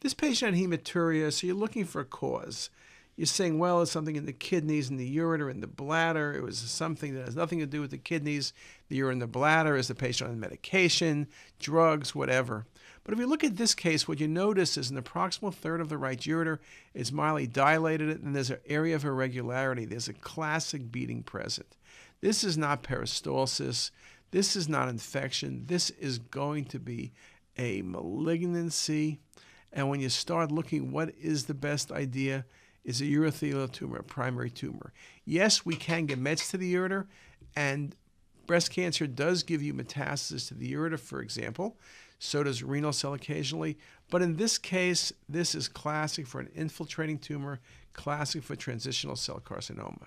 This patient had hematuria, so you're looking for a cause. You're saying, well, it's something in the kidneys, in the ureter, in the bladder. It was something that has nothing to do with the kidneys, the urine, the bladder. Is the patient on medication, drugs, whatever? But if you look at this case, what you notice is an approximal third of the right ureter is mildly dilated, and there's an area of irregularity. There's a classic beating present. This is not peristalsis. This is not infection. This is going to be a malignancy. And when you start looking, what is the best idea? Is a urothelial tumor, a primary tumor. Yes, we can get mets to the ureter, and breast cancer does give you metastasis to the ureter, for example. So does renal cell occasionally. But in this case, this is classic for an infiltrating tumor, classic for transitional cell carcinoma.